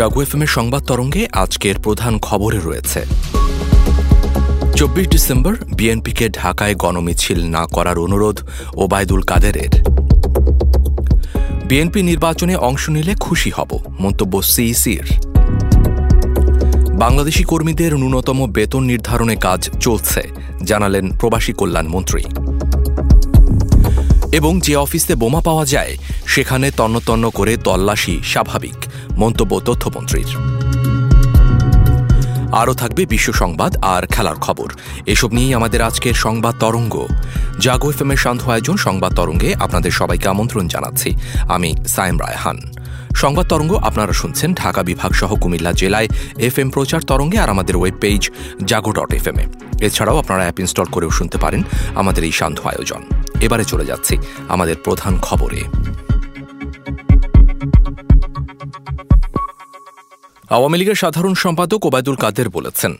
জাগো সংবাদ তরঙ্গে আজকের প্রধান খবরে রয়েছে। চব্বিশ ডিসেম্বর, বিএনপিকে ঢাকায় গণমিছিল না করার অনুরোধ ওবায়দুল কাদেরের। বিএনপি নির্বাচনে অংশ নিলে খুশি হব, মন্তব্য সিইসির। বাংলাদেশি কর্মীদের ন্যূনতম বেতন নির্ধারণে কাজ চলছে, জানালেন প্রবাসী কল্যাণ মন্ত্রী। এবং যে অফিসে বোমা পাওয়া যায়, সেখানে তন্নতন্ন করে তল্লাশি স্বাভাবিক, মন্তব্য তথ্যমন্ত্রীর। আরও থাকবে বিশ্ব সংবাদ আর খেলার খবর। এসব নিয়েই আমাদের আজকের সংবাদ তরঙ্গ। জাগো এফ এর সান্ধ্য আয়োজন সংবাদ তরঙ্গে আপনাদের সবাইকে আমন্ত্রণ জানাচ্ছি। আমি সাইম রায়হান। সংবাদ তরঙ্গ আপনারা শুনছেন ঢাকা বিভাগ সহ কুমিল্লা জেলায় এফ এম প্রচার তরঙ্গে আর আমাদের web page Jago dot F M এছাড়াও আপনারা অ্যাপ ইনস্টল করেও শুনতে পারেন আমাদের এই সান্ধ্য আয়োজন। এবারে চলে যাচ্ছি আমাদের প্রধান খবরে। আওয়ামী লীগের সাধারণ সম্পাদক ওবায়দুল কাদের বলেছেন,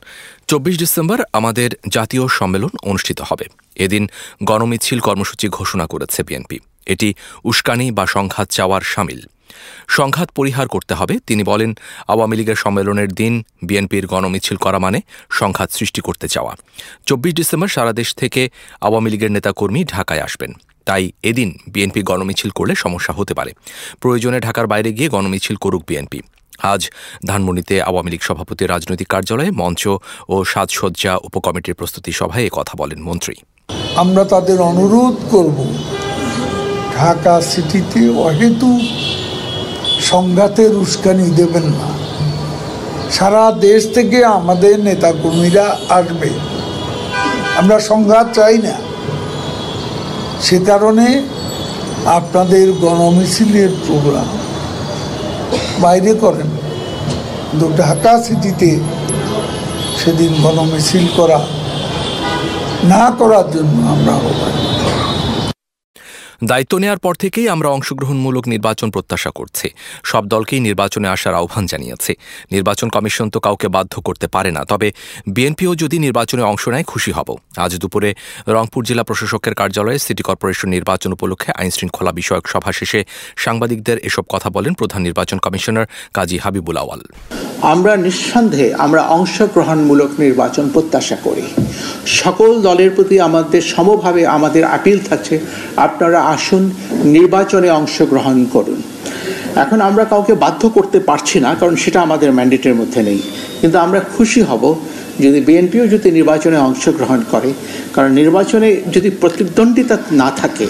চব্বিশ ডিসেম্বর আমাদের জাতীয় সম্মেলন অনুষ্ঠিত হবে। এদিন গণমিছিল কর্মসূচি ঘোষণা করেছে বিএনপি। এটি উস্কানি বা সংঘাত চাওয়ার সামিল। সংঘাত পরিহার করতে হবে। তিনি বলেন, আওয়ামী লীগের সম্মেলনের দিন বিএনপির গণমিছিল করা মানে সংঘাত সৃষ্টি করতে চাওয়া। চব্বিশ ডিসেম্বর সারা দেশ থেকে আওয়ামী লীগের নেতাকর্মী ঢাকায় আসবেন। তাই এদিন বিএনপি গণমিছিল করলে সমস্যা হতে পারে। প্রয়োজনে ঢাকার বাইরে গিয়ে গণমিছিল করুক বিএনপি। আজ ধানমন্ডিতে আওয়ামী লীগ সভাপতির রাজনৈতিক কার্যালয়ে মঞ্চ ও সাজসজ্জা উপকমিটির প্রস্তুতি সভায় কথা বলেন মন্ত্রী। আমরা তাদের অনুরোধ করব, ঢাকা সিটিতে অহেতু সংঘাতের উস্কানি দেবেন না। সারা দেশ থেকে আমাদের নেতাকর্মীরা আসবে। আমরা সংঘাত চাই না। সে কারণে আপনাদের গণমিছিলের প্রোগ্রাম। বাইরে করেন। কিন্তু ঢাকা সিটিতে সেদিন গণমিছিল করা না করার জন্য আমরা আহ্বান দায়িত্ব নেওয়ার পর থেকেই আমরা অংশগ্রহণমূলক নির্বাচন প্রত্যাশা করছি। সব দলকেই নির্বাচনে আসার আহ্বান জানিয়েছে। নির্বাচন কমিশন তো কাউকে বাধ্য করতে পারে না, তবে বিএনপিও যদি নির্বাচনে অংশ নেয়, খুশি হব। আজ দুপুরে রংপুর জেলা প্রশাসকের কার্যালয়ে সিটি কর্পোরেশন নির্বাচন উপলক্ষে আইন শৃঙ্খলা বিষয়ক সভা শেষে সাংবাদিকদের এসব কথা বলেন প্রধান নির্বাচন কমিশনার কাজী হাবিবুল আওয়াল আমরা নিঃসন্দেহে আমরা অংশগ্রহণমূলক নির্বাচন প্রত্যাশা করি। সকল দলের প্রতি আমাদের সমভাবে আমাদের আপিল থাকছে। আপনারা আসুন, নির্বাচনে অংশগ্রহণ করুন। এখন আমরা কাউকে বাধ্য করতে পারছি না, কারণ সেটা আমাদের ম্যান্ডেটের মধ্যে নেই। কিন্তু আমরা খুশি হব যদি বিএনপিও যদি নির্বাচনে অংশগ্রহণ করে। কারণ নির্বাচনে যদি প্রতিদ্বন্দ্বিতা না থাকে,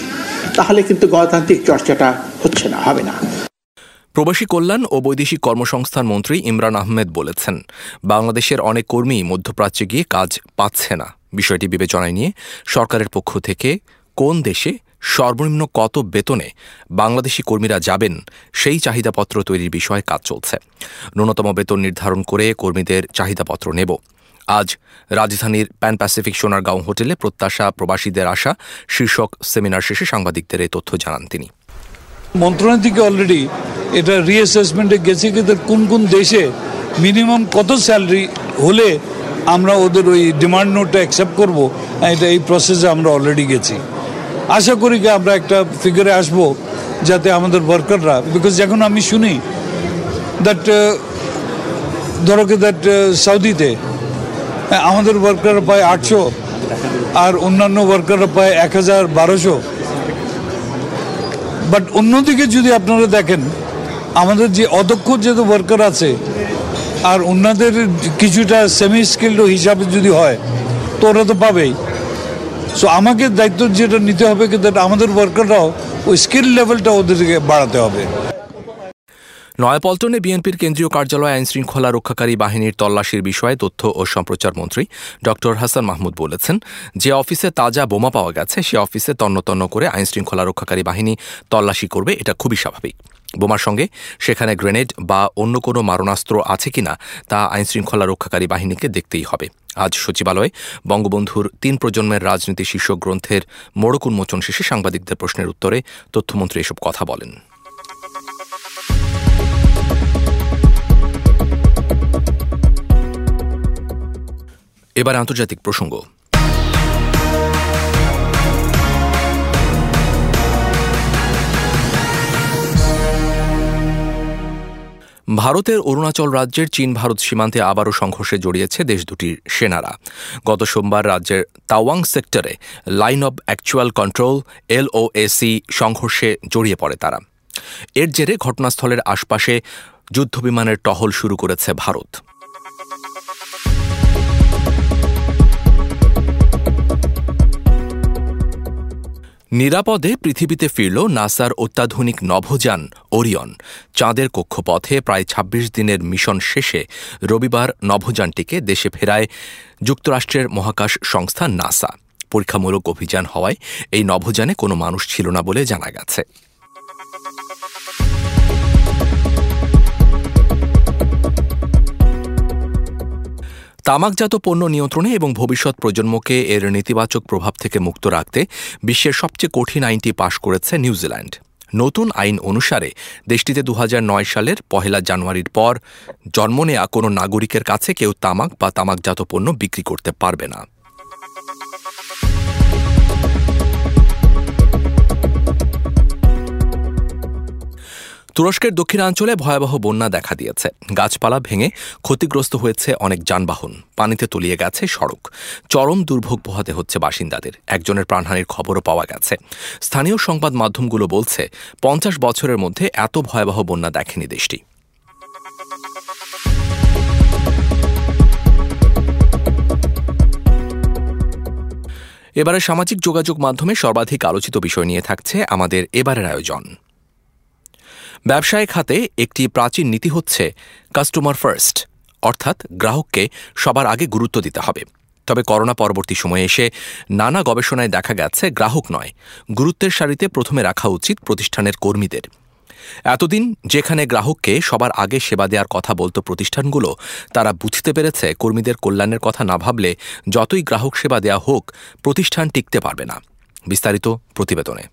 তাহলে কিন্তু গণতান্ত্রিক চর্চাটা হচ্ছে না, হবে না। প্রবাসী কল্যাণ ও বৈদেশিক কর্মসংস্থান মন্ত্রী ইমরান আহমেদ বলেছেন, বাংলাদেশের অনেক কর্মী মধ্যপ্রাচ্যে গিয়ে কাজ পাচ্ছে না। বিষয়টি বিবেচনায় নিয়ে সরকারের পক্ষ থেকে কোন দেশে সর্বনিম্ন কত বেতনে বাংলাদেশি কর্মীরা যাবেন সেই চাহিদাপত্র তৈরির বিষয়ে কাজ চলছে। ন্যূনতম বেতন নির্ধারণ করে কর্মীদের চাহিদাপত্র নেব। আজ রাজধানীর প্যান প্যাসিফিক সোনারগাঁও হোটেলে প্রত্যাশা প্রবাসীদের আসা শীর্ষক সেমিনার শেষে সাংবাদিকদের এই তথ্য জানান তিনি। মন্ত্রণালয় থেকে অলরেডি এটা রিঅ্যাসেসমেন্টে গেছে কিন্তু কোন কোন দেশে মিনিমাম কত স্যালারি হলে আমরা ওদের ওই ডিমান্ড নোটটা অ্যাকসেপ্ট করব, এটা এই প্রসেসে আমরা অলরেডি গেছি। আশা করি কি আমরা একটা ফিগারে আসব যাতে আমাদের ওয়ার্কাররা বিকজ এখন আমি শুনি দ্যাট ধরো কি দ্যাট সৌদিতে আমাদের ওয়ার্কাররা পায় আটশো আর অন্যান্য ওয়ার্কাররা পায় এক হাজার বারোশো। বাট অন্যদিকে যদি আপনারা দেখেন আমাদের যে অদক্ষ যে ওয়ার্কার আছে, আর ওনাদের কিছুটা সেমি স্কিল্ড হিসাবে যদি হয়, তো ওরা তো পাবেই। সো আমাকে দায়িত্ব যেটা নিতে হবে, কিন্তু আমাদের ওয়ার্কাররাও ওই স্কিল লেভেলটা ওদেরকে বাড়াতে হবে। নয়াপল্টনে বিএনপির কেন্দ্রীয় কার্যালয়ে আইন শৃঙ্খলা রক্ষাকারী বাহিনীর তল্লাশির বিষয়ে তথ্য ও সম্প্রচার মন্ত্রী ড হাসান মাহমুদ বলেছেন, যে অফিসে তাজা বোমা পাওয়া গেছে, সে অফিসে তন্নতন্ন করে আইন শৃঙ্খলা রক্ষাকারী বাহিনী তল্লাশি করবে, এটা খুবই স্বাভাবিক। বোমার সঙ্গে, সেখানে গ্রেনেড বা অন্য কোনো মারণাস্ত্র আছে কিনা তা আইনশৃঙ্খলা রক্ষাকারী বাহিনীকে দেখতেই হবে। আজ সচিবালয়ে বঙ্গবন্ধুর তিন প্রজন্মের রাজনীতি শীর্ষক গ্রন্থের মোড়ক উন্মোচন শেষে সাংবাদিকদের প্রশ্নের উত্তরে তথ্যমন্ত্রী এসব কথা বলেন। এবার আন্তর্জাতিক প্রসঙ্গ। ভারতের অরুণাচল রাজ্যের চীন ভারত সীমান্তে আবারও সংঘর্ষে জড়িয়েছে দেশ দুটির সেনারা। গত সোমবার রাজ্যের তাওয়াং সেক্টরে line of actual control, LOAC, সংঘর্ষে জড়িয়ে পড়ে তারা। এর জেরে ঘটনাস্থলের আশপাশে যুদ্ধবিমানের টহল শুরু করেছে ভারত। নিরাপদে পৃথিবীতে ফিরল নাসার অত্যাধুনিক নভোযান, ওরিয়ন। চাঁদের কক্ষপথে প্রায় ২৬ দিনের মিশন শেষে রবিবার নভোযানটিকে দেশে ফেরায় যুক্তরাষ্ট্রের মহাকাশ সংস্থা নাসা। পরীক্ষামূলক অভিযান হওয়ায় এই নভোযানে কোনো মানুষ ছিল না বলে জানা গেছে। তামাকজাত পণ্য নিয়ন্ত্রণে এবং ভবিষ্যৎ প্রজন্মকে এর নেতিবাচক প্রভাব থেকে মুক্ত রাখতে বিশ্বের সবচেয়ে কঠিন আইনটি পাশ করেছে নিউজিল্যান্ড। নতুন আইন অনুসারে দেশটিতে দু হাজার নয় সালের পহেলা জানুয়ারির পর জন্ম নেয়া কোনো নাগরিকের কাছে কেউ তামাক বা তামাকজাত পণ্য বিক্রি করতে পারবে না। তুরস্কের দক্ষিণাঞ্চলে ভয়াবহ বন্যা দেখা দিয়েছে। গাছপালা ভেঙে ক্ষতিগ্রস্ত হয়েছে অনেক যানবাহন। পানিতে তলিয়ে গেছে সড়ক। চরম দুর্ভোগ পোহাতে হচ্ছে বাসিন্দাদের। একজনের প্রাণহানির খবরও পাওয়া গেছে। স্থানীয় সংবাদ মাধ্যমগুলো বলছে, পঞ্চাশ বছরের মধ্যে এত ভয়াবহ বন্যা দেখেনি দেশটি। এবারে সামাজিক যোগাযোগ মাধ্যমে সর্বাধিক আলোচিত বিষয় নিয়ে থাকছে আমাদের এবারের আয়োজন। ব্যবসায় খাতে একটি প্রাচীন নীতি হচ্ছে কাস্টমার ফার্স্ট অর্থাৎ গ্রাহককে সবার আগে গুরুত্ব দিতে হবে। তবে করোনা পরবর্তী সময়ে এসে নানা গবেষণায় দেখা গেছে গ্রাহক নয়, গুরুত্বের সারিতে প্রথমে রাখা উচিত প্রতিষ্ঠানের কর্মীদের। এতদিন যেখানে গ্রাহককে সবার আগে সেবা দেওয়ার কথা বলতো প্রতিষ্ঠানগুলো, তারা বুঝতে পেরেছে কর্মীদের কল্যাণের কথা না ভাবলে যতই গ্রাহক সেবা দেওয়া হোক, প্রতিষ্ঠান টিকতে পারবে না। বিস্তারিত প্রতিবেদনে।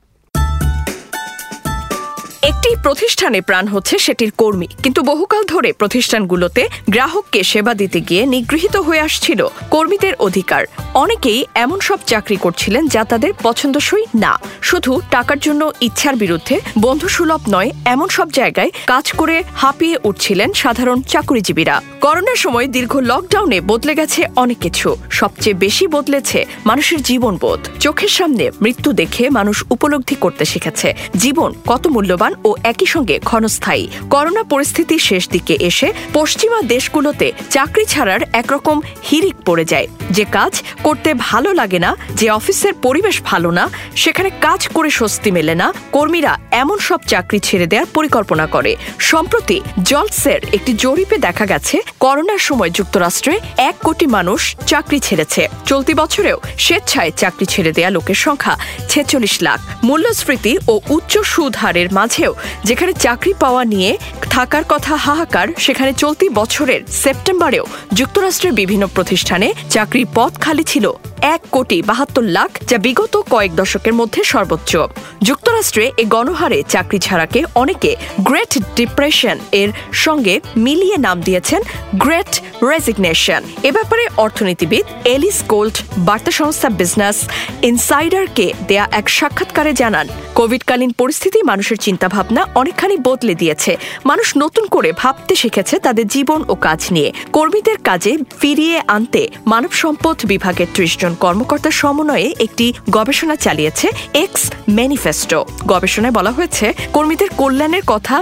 প্রতিষ্ঠানে প্রাণ হচ্ছে সেটির কর্মী। কিন্তু বহুকাল ধরে প্রতিষ্ঠানগুলোতে গ্রাহককে সেবা দিতে গিয়ে নিগৃহীত হয়ে আসছিল কর্মীদের অধিকার। অনেকেই এমন সব চাকরি করছিলেন যা তাদের পছন্দসই না। শুধু টাকার জন্য ইচ্ছার বিরুদ্ধে বন্ধুসুলভ নয়, এমন সব জায়গায় কাজ করে হাঁপিয়ে উঠছিলেন সাধারণ চাকরিজীবীরা। করোনার সময় দীর্ঘ লকডাউনে বদলে গেছে অনেক কিছু। সবচেয়ে বেশি বদলেছে মানুষের জীবনবোধ। চোখের সামনে মৃত্যু দেখে মানুষ উপলব্ধি করতে শিখেছে। জীবন কত মূল্যবান ও একই সঙ্গে ক্ষণস্থায়ী। করোনা পরিস্থিতি শেষ দিকে এসে পশ্চিমা দেশগুলোতে চাকরি ছাড়ার একরকম হিরিক পড়ে যায়। যে কাজ করতে ভালো লাগে না, যে অফিসের পরিবেশ ভালো না, সেখানে কাজ করে স্বস্তি মেলে না, কর্মীরা এমন সব চাকরি ছেড়ে দেওয়ার পরিকল্পনা করে। সম্প্রতি জলসের একটি জরিপে দেখা গেছে, করোনার সময় যুক্তরাষ্ট্রে এক কোটি মানুষ চাকরি ছেড়েছে। চলতি বছরেও স্বেচ্ছায় চাকরি ছেড়ে দেয়া লোকের সংখ্যা ছেচল্লিশ লাখ। মূল্যস্ফীতি ও উচ্চ সুদ হারের মাঝেও যেখানে চাকরি পাওয়া নিয়ে থাকার কথা হাহাকার, সেখানে চলতি বছরের সেপ্টেম্বরেও যুক্তরাষ্ট্রের বিভিন্ন প্রতিষ্ঠানে চাকরির পথ খালি ছিল। এক কোটি বাহাত্তর লাখ, যা বিগত কয়েক দশকের মধ্যে সর্বোচ্চ। যুক্তরাষ্ট্রে এ গণহারে চাকরি ছাড়াকে অনেকে গ্রেট ডিপ্রেশন এর সঙ্গে মিলিয়ে নাম দিয়েছেন গ্রেট রেজিগনেশন। এ ব্যাপারে অর্থনীতিবিদ এলিস গোল্ড, বার্তা সংস্থা বিজনেস ইনসাইডারকে দেয়া এক সাক্ষাৎকারে জানান, কোভিডকালীন পরিস্থিতি মানুষের চিন্তাভাবনা অনেকখানি বদলে দিয়েছে। মানুষ নতুন করে ভাবতে শিখেছে তাদের জীবন ও কাজ নিয়ে। কর্মীদের কাজে ফিরিয়ে আনতে মানব সম্পদ বিভাগের ত্রিশ জন কর্মকর্তার সমন্বয়ে একটি গবেষণা চালিয়েছে এক্স ম্যানিফেস্টো গবেষণায় বলা হয়েছে, কর্মীদের কল্যাণের কথা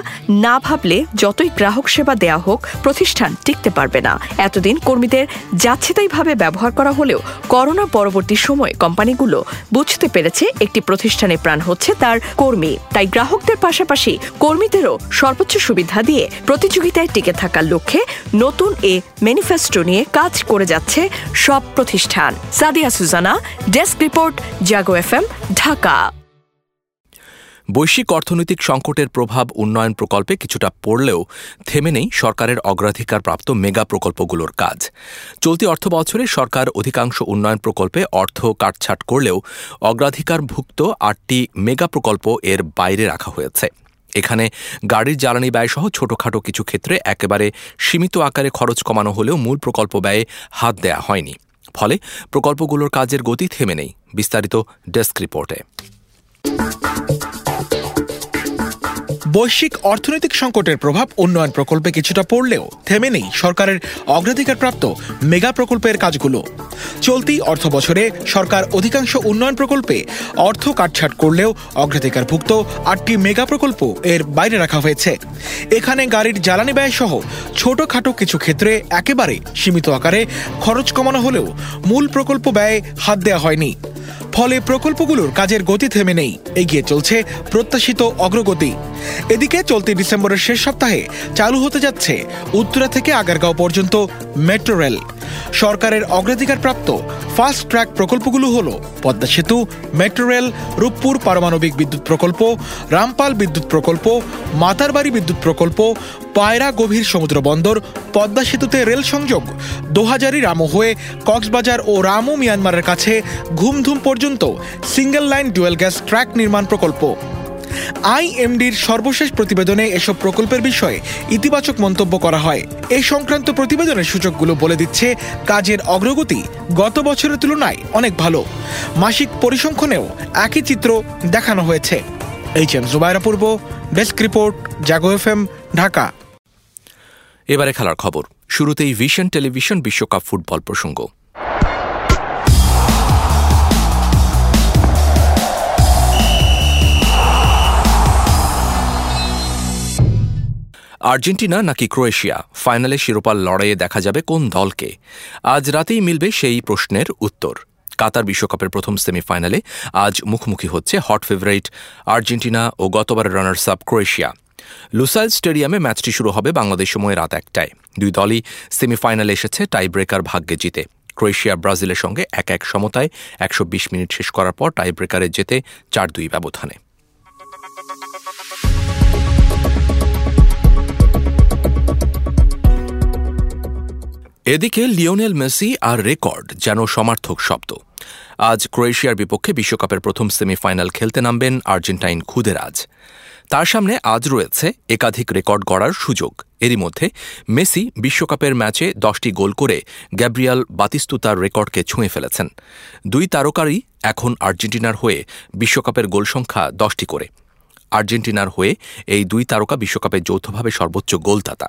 না ভাবলে যতই গ্রাহক সেবা দেয়া হোক, প্রতিষ্ঠান টিকতে পারবে না। এতদিন কর্মীদের যাচ্ছেতাইভাবে ব্যবহার করা হলেও করোনা পরবর্তী সময় কোম্পানিগুলো বুঝতে পেরেছে একটি প্রতিষ্ঠানে প্রাণ হচ্ছে তার কর্মী। তাই গ্রাহকদের পাশাপাশি কর্মীদেরও সর্বোচ্চ সুবিধা দিয়ে প্রতিযোগিতায় টিকে থাকার লক্ষ্যে নতুন এ ম্যানিফেস্টো নিয়ে কাজ করে যাচ্ছে সব প্রতিষ্ঠান। Sadia Sujana desk report Jago FM Dhaka বৈশ্বিক অর্থনৈতিক সংকটের প্রভাব উন্নয়ন প্রকল্পে কিছুটা পড়লেও থেমে নেই সরকারের অগ্রাধিকারপ্রাপ্ত মেগা প্রকল্পগুলোর কাজ। চলতি অর্থ বছরে সরকার অধিকাংশ উন্নয়ন প্রকল্পে অর্থ কাটছাট করলেও অগ্রাধিকারভুক্ত আটটি মেগা প্রকল্প এর বাইরে রাখা হয়েছে। এখানে গাড়ির জ্বালানি ব্যয়সহ ছোটখাটো কিছু ক্ষেত্রে একেবারে সীমিত আকারে খরচ কমানো হলেও মূল প্রকল্প ব্যয়ে হাত দেয়া হয়নি। ফলে প্রকল্পগুলোর কাজের গতি থেমে নেই। বিস্তারিত ডেস্ক রিপোর্টে। বৈশ্বিক অর্থনৈতিক সংকটের প্রভাব উন্নয়ন প্রকল্পে কিছুটা পড়লেও থেমে নেই সরকারের অগ্রাধিকারপ্রাপ্ত মেগা প্রকল্পের কাজগুলো। চলতি অর্থ বছরে সরকার অধিকাংশ উন্নয়ন প্রকল্পে অর্থ কাটছাট করলেও অগ্রাধিকারভুক্ত আটটি মেগা প্রকল্প এর বাইরে রাখা হয়েছে। এখানে গাড়ির জ্বালানি ব্যয় সহ ছোটখাটো কিছু ক্ষেত্রে একেবারে সীমিত আকারে খরচ কমানো হলেও মূল প্রকল্প ব্যয়ে হাত দেওয়া হয়নি। ফলে প্রকল্পগুলোর কাজের গতি থেমে নেই। এগিয়ে চলছে প্রত্যাশিত অগ্রগতি। এদিকে চলতি ডিসেম্বরের শেষ সপ্তাহে চালু হতে যাচ্ছে উত্তরা থেকে আগারগাঁও পর্যন্ত মেট্রো রেল। সরকারের অগ্রাধিকারপ্রাপ্ত ফাস্ট ট্র্যাক প্রকল্পগুলো হল পদ্মা সেতু, মেট্রো রেল, রূপপুর পারমাণবিক বিদ্যুৎ প্রকল্প, রামপাল বিদ্যুৎ প্রকল্প, মাতারবাড়ি বিদ্যুৎ প্রকল্প, পায়রা গভীর সমুদ্র বন্দর, পদ্মা সেতুতে রেল সংযোগ, দোহাজারি রামো হয়ে কক্সবাজার ও রামো মিয়ানমারের কাছে ঘুমধুম পর্যন্ত single line dual gauge track নির্মাণ প্রকল্প। আইএমডির সর্বশেষ প্রতিবেদনে এসব প্রকল্পের বিষয়ে ইতিবাচক মন্তব্য করা হয়। এই সংক্রান্ত প্রতিবেদনের সূচকগুলো বলে দিচ্ছে, কাজের অগ্রগতি গত বছরের তুলনায় অনেক ভালো। মাসিক পরিসংখ্যানেও একই চিত্র দেখানো হয়েছে। H M Jubaira Purba, desk report, Jago F M Dhaka. এবারে খেলার খবর। শুরুতেই ভিশন টেলিভিশন বিশ্বকাপ ফুটবল প্রসঙ্গ। আর্জেন্টিনা নাকি ক্রোয়েশিয়া? ফাইনালে শিরোপার লড়াইয়ে দেখা যাবে কোন দলকে? আজ রাতেই মিলবে সেই প্রশ্নের উত্তর। কাতার বিশ্বকাপের প্রথম সেমিফাইনালে আজ মুখোমুখি হচ্ছে হট ফেভারিট আর্জেন্টিনা ও গতবারের রানার্স আপ ক্রোয়েশিয়া। লুসাইল স্টেডিয়ামে ম্যাচটি শুরু হবে বাংলাদেশ সময় রাত একটায়। দুই দলই সেমিফাইনালে এসেছে টাই ব্রেকার ভাগ্যে জিতে। ক্রোয়েশিয়া, ব্রাজিলের সঙ্গে এক এক সমতায় একশো বিশ মিনিট শেষ করার পর টাই ব্রেকারে জেতে চার দুই ব্যবধানে। এদিকে লিওনেল মেসি আর রেকর্ড যেন সমার্থক শব্দ। আজ ক্রোয়েশিয়ার বিপক্ষে বিশ্বকাপের প্রথম সেমিফাইনাল খেলতে নামবেন আর্জেন্টাইন খুদেরাজ তার সামনে আজ রয়েছে একাধিক রেকর্ড গড়ার সুযোগ। এরই মধ্যে মেসি বিশ্বকাপের ম্যাচে দশটি গোল করে গ্যাব্রিয়াল বাতিস্তুতার রেকর্ডকে ছুঁয়ে ফেলেছেন। দুই তারকারই এখন আর্জেন্টিনার হয়ে বিশ্বকাপের গোল সংখ্যা দশটি করে। আর্জেন্টিনার হয়ে এই দুই তারকা বিশ্বকাপে যৌথভাবে সর্বোচ্চ গোলদাতা।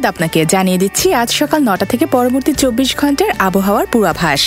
ধন্যবাদ আপনাকে। জানিয়ে দিচ্ছি, আজ সকাল নটা থেকে পরবর্তী চব্বিশ ঘণ্টার আবহাওয়ার পূর্বাভাস।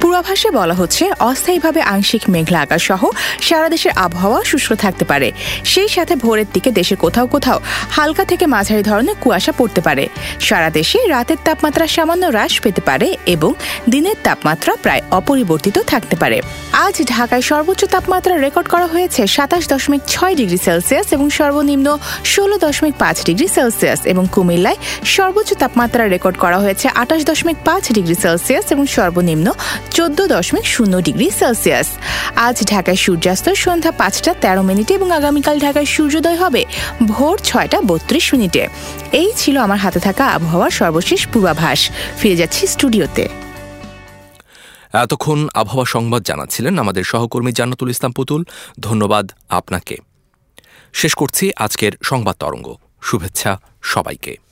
পূর্বাভাসে বলা হচ্ছে, অস্থায়ীভাবে আংশিক মেঘলা আকাশ সহ সারা দেশের আবহাওয়া শুষ্ক থাকতে পারে। সেই সাথে ভোরের দিকে দেশের কোথাও কোথাও হালকা থেকে মাঝারি ধরনের কুয়াশা পড়তে পারে। সারা দেশে রাতের তাপমাত্রা সামান্য হ্রাস পেতে পারে এবং দিনের তাপমাত্রা প্রায় অপরিবর্তিত থাকতে পারে। আজ ঢাকায় সর্বোচ্চ তাপমাত্রা রেকর্ড করা হয়েছে সাতাশ দশমিক ছয় ডিগ্রি সেলসিয়াস এবং সর্বনিম্ন ষোলো দশমিক পাঁচ ডিগ্রি সেলসিয়াস এবং কুমিল্লায় সর্বোচ্চ তাপমাত্রা রেকর্ড করা হয়েছে আঠাশ দশমিক পাঁচ ডিগ্রি সেলসিয়াস এবং সর্বনিম্ন চোদ্দ দশমিক শূন্য ডিগ্রি সেলসিয়াস। আজ ঢাকায় সূর্যাস্ত, সন্ধ্যা পাঁচটা তেরো মিনিটে এবং আগামীকাল ঢাকায় সূর্যোদয় হবে ভোর ছয়টা বত্রিশ মিনিটে। এই ছিল আমার হাতে থাকা আবহাওয়ার সর্বশেষ পূর্বাভাস। ফিরে যাচ্ছি স্টুডিওতে। এতক্ষণ আবহাওয়া সংবাদ জানাচ্ছিলেন আমাদের সহকর্মী জান্নাতুল ইসলাম পুতুল। ধন্যবাদ আপনাকে। শেষ করছি আজকের সংবাদ তরঙ্গ। শুভেচ্ছা সবাইকে।